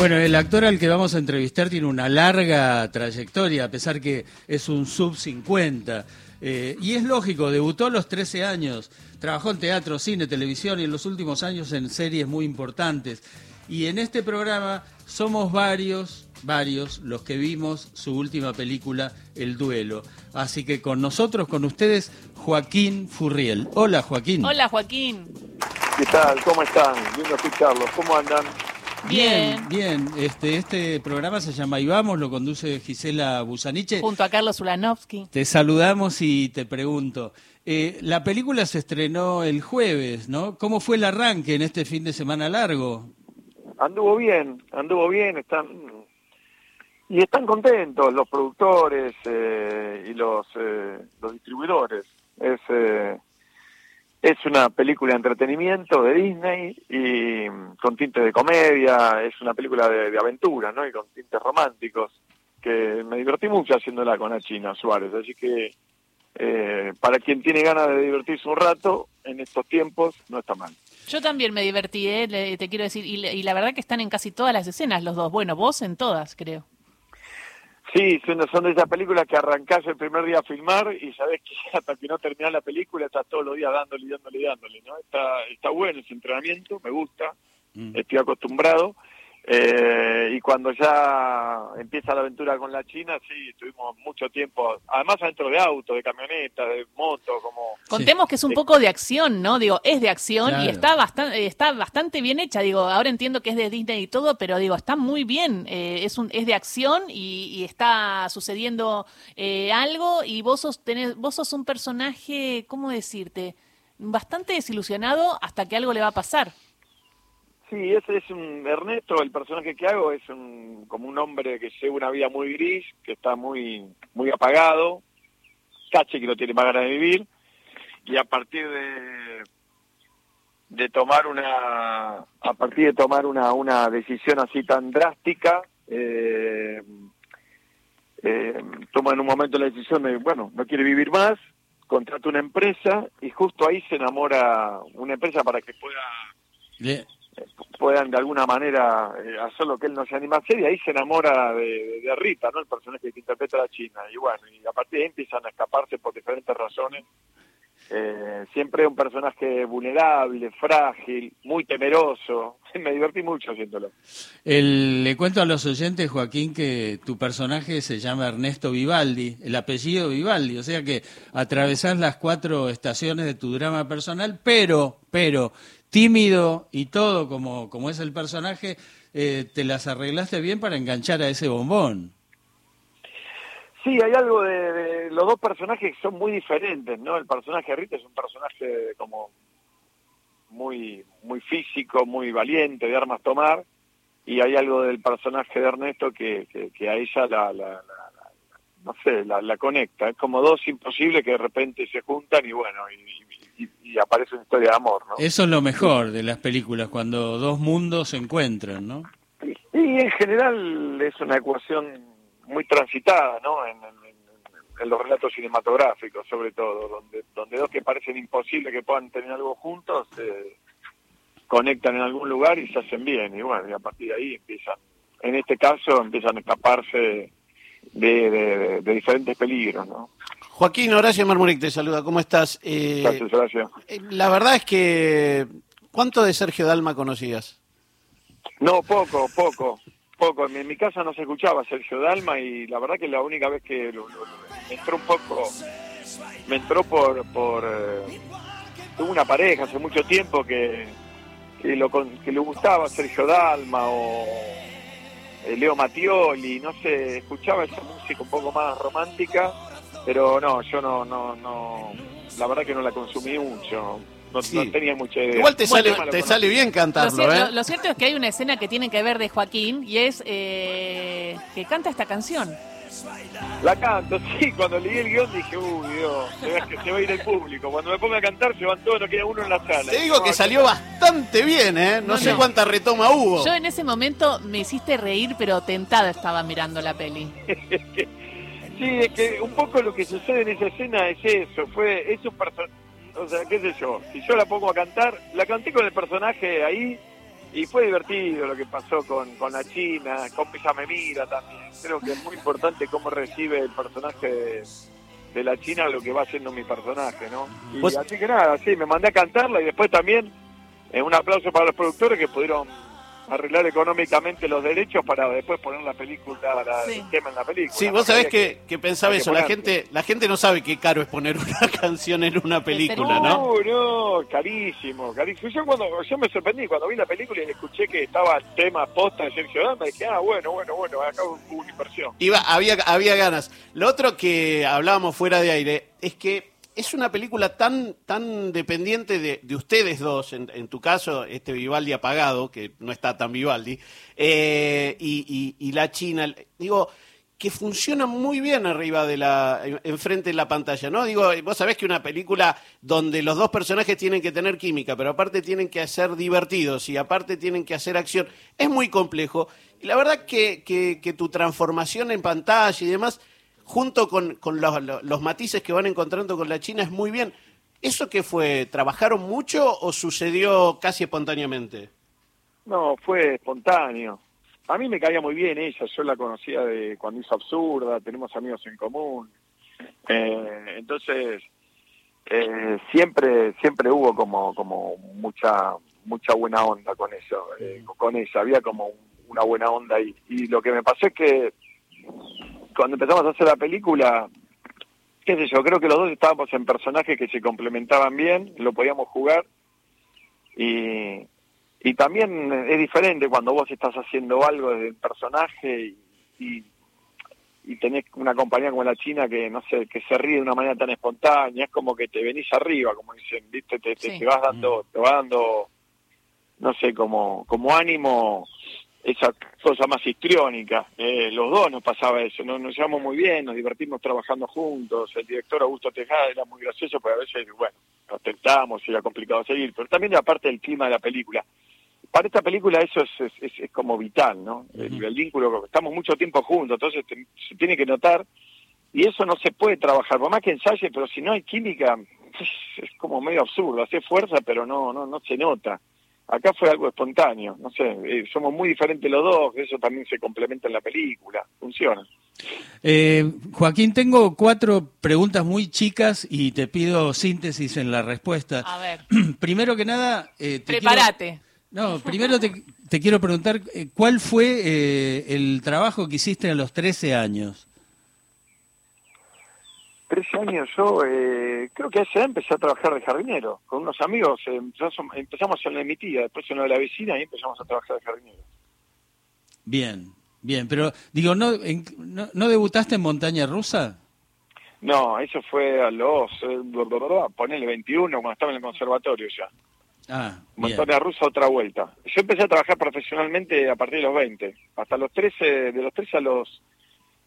Bueno, el actor al que vamos a entrevistar tiene una larga trayectoria, a pesar que es un sub 50. Eh, y es lógico, debutó a los 13 años, trabajó en teatro, cine, televisión y en los últimos años en series muy importantes. Y en este programa somos varios, varios los que vimos su última película, El Duelo. Así que con nosotros, con ustedes, Joaquín Furriel. Hola, Joaquín. Hola, Joaquín. ¿Qué tal? ¿Cómo están? Lindo escucharlos. ¿Cómo andan? Bien, bien. Este, este programa se llama Y Vamos, lo conduce Gisela Busaniche. Junto a Carlos Ulanovsky. Te saludamos y te pregunto. Eh, la película se estrenó el jueves, ¿no? ¿Cómo fue el arranque en este fin de semana largo? Anduvo bien, anduvo bien, están y están contentos los productores eh, y los eh, los distribuidores. Es eh, es una película de entretenimiento de Disney y con tintes de comedia, es una película de, de aventura, ¿no? Y con tintes románticos, que me divertí mucho haciéndola con la China Suárez, así que eh, para quien tiene ganas de divertirse un rato, en estos tiempos no está mal. Yo también me divertí, ¿eh? Le- te quiero decir, y, y la verdad que están en casi todas las escenas los dos. Bueno, vos en todas, creo. Sí, son, de esas películas que arrancás el primer día a filmar y sabés que hasta que no terminás la película estás todos los días dándole, y dándole, y dándole, ¿no? Está, está bueno ese entrenamiento, me gusta, Mm. estoy acostumbrado. Eh, y cuando ya empieza la aventura con la China, sí, estuvimos mucho tiempo, además adentro de auto, de camioneta, de moto, como... Contemos que es un poco de acción, ¿no? Digo, es de acción Claro. y está bastante, está bastante bien hecha. Digo, ahora entiendo que es de Disney y todo, pero digo, está muy bien. Eh, es un, es de acción y, y está sucediendo eh, algo y vos sos, tenés, vos sos un personaje, ¿cómo decirte? Bastante desilusionado hasta que algo le va a pasar. Sí, ese es un Ernesto, el personaje que hago es un como un hombre que lleva una vida muy gris, que está muy muy apagado, cache que no tiene más ganas de vivir y a partir de de tomar una a partir de tomar una una decisión así tan drástica eh, eh, toma en un momento la decisión de bueno no quiere vivir más contrata una empresa y justo ahí se enamora una empresa para que pueda Le- puedan de alguna manera eh, hacer lo que él no se anima a hacer y ahí se enamora de, Rita, ¿no? El personaje que interpreta a la China. Y bueno, y a partir de ahí empiezan a escaparse por diferentes razones. Eh, siempre un personaje vulnerable, frágil, muy temeroso. Me divertí mucho haciéndolo. le cuento a los oyentes, Joaquín, que tu personaje se llama Ernesto Vivaldi, el apellido Vivaldi, o sea que atravesás las cuatro estaciones de tu drama personal, pero, pero, tímido y todo como, como es el personaje, eh, te las arreglaste bien para enganchar a ese bombón. Sí, hay algo de, los dos personajes que son muy diferentes, ¿no? El personaje de Rita es un personaje como muy muy físico, muy valiente, de armas tomar, y hay algo del personaje de Ernesto que, que, que a ella la, la, la- la- no sé, la, la conecta. Es como dos imposibles que de repente se juntan y bueno, y, y- y aparece una historia de amor, ¿no? Eso es lo mejor de las películas, cuando dos mundos se encuentran, ¿no? Y, y en general es una ecuación muy transitada, ¿no? En, en- en- en los relatos cinematográficos, sobre todo, donde, donde dos que parecen imposibles que puedan tener algo juntos se conectan en algún lugar y se hacen bien. Y bueno, y a partir de ahí empiezan, en este caso, empiezan a escaparse de, de- de- de diferentes peligros, ¿no? Joaquín Horacio Marmuric te saluda, ¿cómo estás? Eh, Gracias, Horacio. eh, la verdad es que, ¿cuánto de Sergio Dalma conocías? No, poco, poco, poco. En mi, en mi casa no se escuchaba Sergio Dalma y la verdad que la única vez que lo- lo- lo- me entró un poco, me entró por, por eh, tuve una pareja hace mucho tiempo que, que, lo, que le gustaba Sergio Dalma o Leo Mattioli, no sé, escuchaba esa música un poco más romántica, pero no, yo no, no, no, la verdad que no la consumí mucho, no, Sí. no tenía mucha idea. Igual te, Bueno, sale, lo te sale bien Lo, cantarlo, cier- ¿eh? lo- lo cierto es que hay una escena que tiene que ver de Joaquín y es eh, que canta esta canción. La canto, sí, cuando leí el guion dije, uy, Dios, se va, a ir el público. Cuando me ponga a cantar se van todos, no queda uno en la sala. Te digo que salió bastante bien, ¿eh? No, No, sé no. cuánta retoma hubo. Yo en ese momento me hiciste reír, pero tentada estaba mirando la peli. Sí, es que un poco lo que sucede en esa escena es eso, fue, es un personaje, o sea, qué sé yo, si yo la pongo a cantar, la canté con el personaje ahí y fue divertido lo que pasó con, con la China, con Pisa me mira también. Creo que es muy importante cómo recibe el personaje de, de la China lo que va haciendo mi personaje, ¿no? Y Vos- así que nada, sí, me mandé a cantarla y después también eh, un aplauso para los productores que pudieron arreglar económicamente los derechos para después poner la película, la, Sí. el tema en la película. Sí, vos sabés que, que pensaba que eso, la gente, la gente no sabe qué caro es poner una canción en una película, ¿no? No, no, carísimo, carísimo. Yo cuando yo me sorprendí cuando vi la película y escuché que estaba el tema posta de Sergio Dalma, dije, ah, bueno, bueno, bueno, acá hubo una inversión. Iba, había, había ganas. Lo otro que hablábamos fuera de aire es que es una película tan, tan dependiente de, de ustedes dos, en, en tu caso, este Vivaldi apagado, que no está tan Vivaldi, eh, y la China, digo, que funciona muy bien arriba de la, enfrente de la pantalla, ¿no? Digo, vos sabés que una película donde los dos personajes tienen que tener química, pero aparte tienen que ser divertidos y aparte tienen que hacer acción, es muy complejo. Y la verdad que, que, que tu transformación en pantalla y demás, junto con, con los, los- matices que van encontrando con la China, es muy bien. ¿Eso qué fue? ¿Trabajaron mucho o sucedió casi espontáneamente? No, fue espontáneo. A mí me caía muy bien ella, yo la conocía de cuando hizo Absurda, tenemos amigos en común. Eh, entonces, eh, siempre siempre hubo como como mucha mucha buena onda con eso, eh, con ella, había como un- una buena onda y, y lo que me pasó es que cuando empezamos a hacer la película, qué sé yo, creo que los dos estábamos en personajes que se complementaban bien, lo podíamos jugar y, y también es diferente cuando vos estás haciendo algo desde el personaje y, y, y tenés una compañía como la China que, no sé, que se ríe de una manera tan espontánea, es como que te venís arriba, como dicen, ¿viste? Te, te, Sí. te vas dando, te va dando, no sé, como, como ánimo esa cosa más histriónica. Eh, los dos nos pasaba eso, ¿no? nos llevamos muy bien, nos divertimos trabajando juntos, el director Augusto Tejada era muy gracioso, pero a veces, bueno, nos tentamos y era complicado seguir, pero también aparte del clima de la película. Para esta película eso es, es, es- es como vital, ¿no? El, el vínculo, estamos mucho tiempo juntos, entonces te- se tiene que notar y eso no se puede trabajar, por más que ensaye, pero si no hay química, es, es como medio absurdo, hace fuerza, pero no, no, no se nota. Acá fue algo espontáneo, no sé, eh, somos muy diferentes los dos, eso también se complementa en la película, funciona. Eh, Joaquín, tengo cuatro preguntas muy chicas y te pido síntesis en la respuesta. A ver, Primero que nada, eh, te prepárate. quiero- no, primero te, te quiero preguntar eh, cuál fue eh, el trabajo que hiciste a los 13 años. 13 años yo, eh, creo que edad empecé a trabajar de jardinero, con unos amigos, eh, empezamos, empezamos en la de mi tía, después en la de la vecina y empezamos a trabajar de jardinero. Bien, bien, pero digo, ¿no, en- no, ¿no debutaste en montaña rusa? No, eso fue a los, eh, ponele 21, cuando estaba en el conservatorio ya. Ah. Montaña rusa otra vuelta. Yo empecé a trabajar profesionalmente a partir de los 20. Hasta los 13, de los 13 a los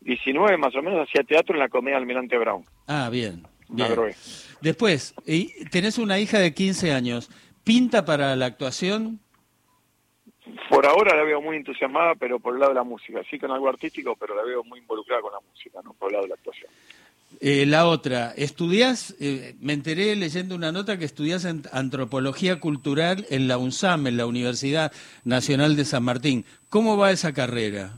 19 más o menos hacía teatro en la comedia Almirante Brown. Ah, bien. Después, y tenés una hija de 15 años. ¿Pinta para la actuación? Por ahora la veo muy entusiasmada, pero por el lado de la música. Sí con algo artístico, pero la veo muy involucrada con la música, no por el lado de la actuación. Eh, la otra, estudiás, eh, me enteré leyendo una nota que estudiás en antropología cultural en la UNSAM, en la Universidad Nacional de San Martín. ¿Cómo va esa carrera?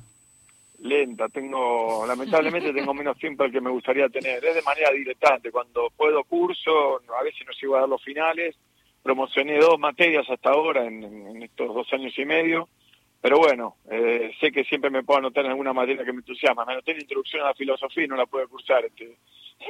Lenta, tengo, lamentablemente tengo menos tiempo del que me gustaría tener. Es de manera diletante. Cuando puedo curso, a veces no llego a dar los finales. Promocioné dos materias hasta ahora en, en estos dos años y medio. Pero bueno, eh, sé que siempre me puedo anotar en alguna materia que me entusiasma. Me anoté en introducción a la filosofía y no la pude cursar este,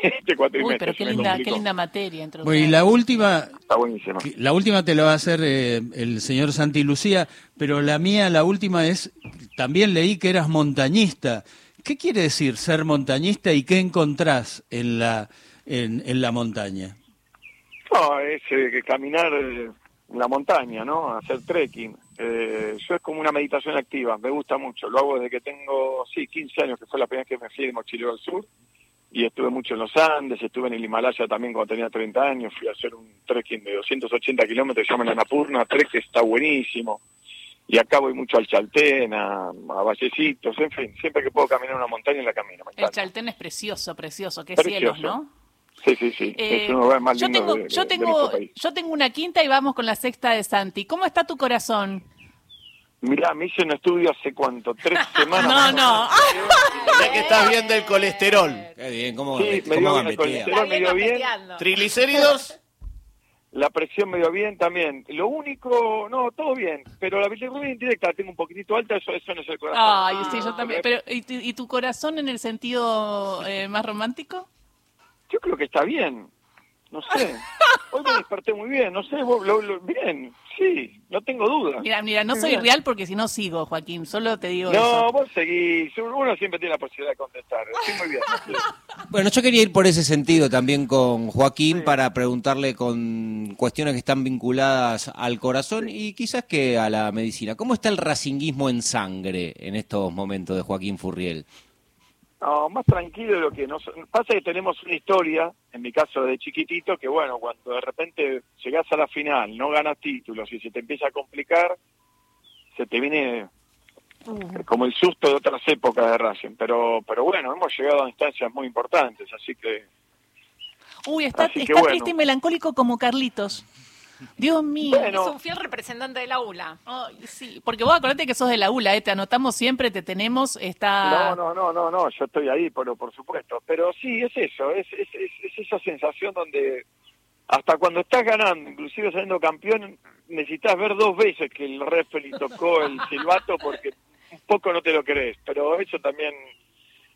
este Uy, cuatrimestre. pero qué linda, qué linda materia. Bueno, y la última, Está buenísima. la última te la va a hacer eh, el señor Santi Lucía, pero la mía, la última es, también leí que eras montañista. ¿Qué quiere decir ser montañista y qué encontrás en la, en, en la montaña? No, es eh, caminar eh, en la montaña, ¿no? Hacer trekking. Eh, yo es como una meditación activa, me gusta mucho. Lo hago desde que tengo, sí, 15 años, que fue la primera vez que me fui de mochilero al sur. Y estuve mucho en los Andes, estuve en el Himalaya también cuando tenía 30 años. Fui a hacer un trekking de 280 kilómetros, se llama la Napurna, trek que está buenísimo. Y acá voy mucho al Chaltén, a, a Vallecitos, en fin, siempre que puedo caminar una montaña la camino. me El. Chaltén es precioso, precioso. Qué Precioso. cielos, ¿no? Sí, sí, sí, Eh, es uno de los lugares más yo tengo, de, de- yo tengo, país. yo tengo una quinta y vamos con la sexta de Santi. ¿Cómo está tu corazón? Mirá, me hice un estudio hace cuánto, tres semanas. No, no. Ya que estás bien del colesterol. Qué bien, ¿cómo, Sí, me cómo dio bien el gambetea? colesterol, me dio bien. Triglicéridos. La presión me dio bien también. Lo único, no, todo bien, pero la bilirrubina indirecta la tengo un poquitito alta, eso, eso no es el corazón. Ay, sí, yo también. Pero, ¿y, tu- y tu corazón en el sentido eh, más romántico? Yo creo que está bien, no sé. Hoy me desperté muy bien, no sé, vos, lo- lo- bien, sí, no tengo duda. Mira, mira, no soy real porque si no sigo, Joaquín. Solo te digo No, eso. vos seguís, uno siempre tiene la posibilidad de contestar, estoy muy bien. sí. Bueno, yo quería ir por ese sentido también con Joaquín para preguntarle con cuestiones que están vinculadas al corazón y quizás que a la medicina. ¿Cómo está el racinguismo en sangre en estos momentos de Joaquín Furriel? No, más tranquilo de lo que nos pasa que tenemos una historia, en mi caso de chiquitito, que bueno, cuando de repente llegás a la final, no ganas títulos y se te empieza a complicar, se te viene como el susto de otras épocas de Racing. Pero, pero bueno, hemos llegado a instancias muy importantes, así que Uy, está, que bueno. triste y melancólico como Carlitos. Dios mío. Bueno. Es un fiel representante de la ULA. Ay, sí, porque vos acordate que sos de la ULA, ¿eh? te anotamos siempre, te tenemos, está... No, no, no, no, no, yo estoy ahí, pero por supuesto. Pero sí, es eso, es, es, es, es esa sensación donde hasta cuando estás ganando, inclusive saliendo campeón, necesitas ver dos veces que el referee tocó el silbato porque un poco no te lo crees. Pero eso también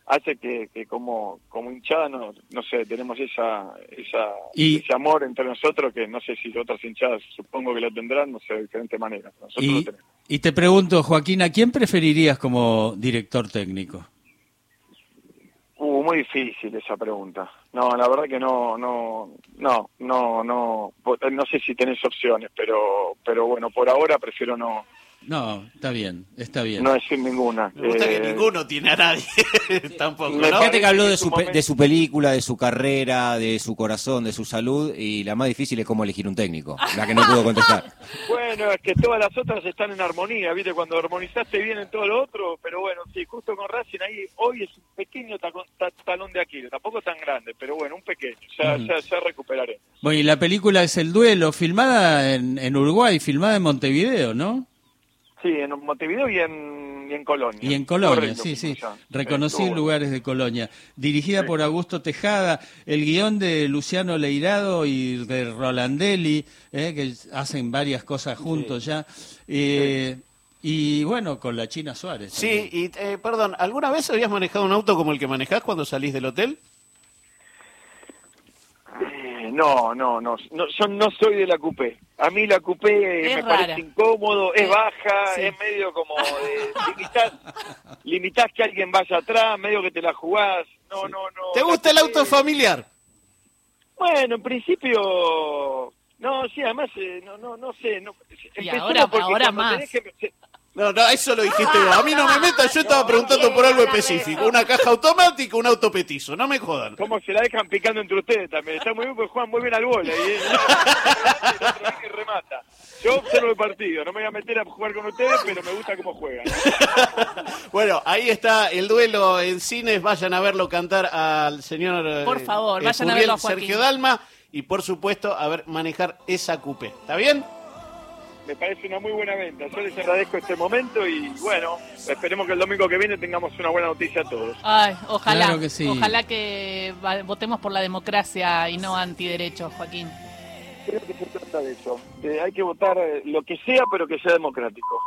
hace que, que como, como hinchada, no, no sé, tenemos esa, esa, Y- ese amor entre nosotros que no sé si otras hinchadas supongo que lo tendrán, no sé, de diferentes maneras. Nosotros lo Y, tenemos. y te pregunto, Joaquín, ¿a quién preferirías como director técnico? Uh, muy difícil esa pregunta. No, la verdad que no, no, no, no, no, no sé si tenés opciones, pero, pero bueno, por ahora prefiero no, No, está bien, está bien. no decir ninguna. Me gusta que Eh, ninguno tiene a nadie. Tampoco, ¿no? Fíjate que habló de su, pe- de su película, de su carrera, de su corazón, de su salud y la más difícil es cómo elegir un técnico, la que no pudo contestar. Bueno, es que todas las otras están en armonía, ¿viste? Cuando armonizaste bien en todo lo otro, pero bueno, sí, justo con Racing ahí, hoy es un pequeño talón de Aquiles, tampoco tan grande, pero bueno, un pequeño, ya, ya, ya recuperaré. Bueno, y la película es El Duelo, filmada en, en Uruguay, filmada en Montevideo, ¿no? Sí, en Montevideo y en, y en Colonia. Y en Colonia, Correcto, sí, sí. Reconocí lugares de Colonia. Dirigida por Augusto Tejada, el guion de Luciano Leirado y de Rolandelli, eh, que hacen varias cosas juntos ya. Eh, Y bueno, con la China Suárez. Sí, y eh, perdón, ¿alguna vez habías manejado un auto como el que manejás cuando salís del hotel? Eh, No, no, no, no, yo no soy de la coupé. A mí la coupé Es me rara. parece incómodo, es Eh, baja, sí. es medio como de limitás, limitás que alguien vaya atrás, medio que te la jugás. No, no, no. ¿Te gusta el auto familiar? Bueno, en principio, no, sí, además, eh, no, no, no sé. No, empecemos ahora- porque ahora más. tenés que- No, no, eso lo dijiste vos. A mí no me metas, yo estaba preguntando por algo específico. Una caja automática, un auto petizo, no me jodan. ¿Cómo se la dejan picando entre ustedes también? Está muy bien porque juegan muy bien al bola. Y viene y remata. Yo observo el partido. No me voy a meter a jugar con ustedes, pero me gusta cómo juegan. Bueno, ahí está el duelo en cines. Vayan a verlo cantar al señor eh, Por favor, eh, vayan a verlo a. Sergio Dalma y por supuesto a ver manejar esa coupé. ¿Está bien? Me parece una muy buena venta. Yo les agradezco este momento y bueno, esperemos que el domingo que viene tengamos una buena noticia a todos. Ay, ojalá. Claro que sí. Ojalá que votemos por la democracia y no antiderechos, Joaquín. Creo que se trata de eso. De- hay que votar eh, lo que sea, pero que sea democrático.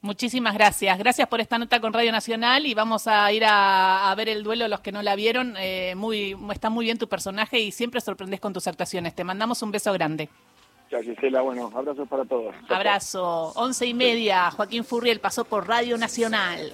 Muchísimas gracias. Gracias por esta nota con Radio Nacional y vamos a ir a, a ver el duelo los que no la vieron. Eh, muy, está muy bien tu personaje y siempre sorprendes con tus actuaciones. Te mandamos un beso grande. Ya, Gisela, bueno, abrazos para todos. Abrazo. Once y media. Joaquín Furriel pasó por Radio Nacional.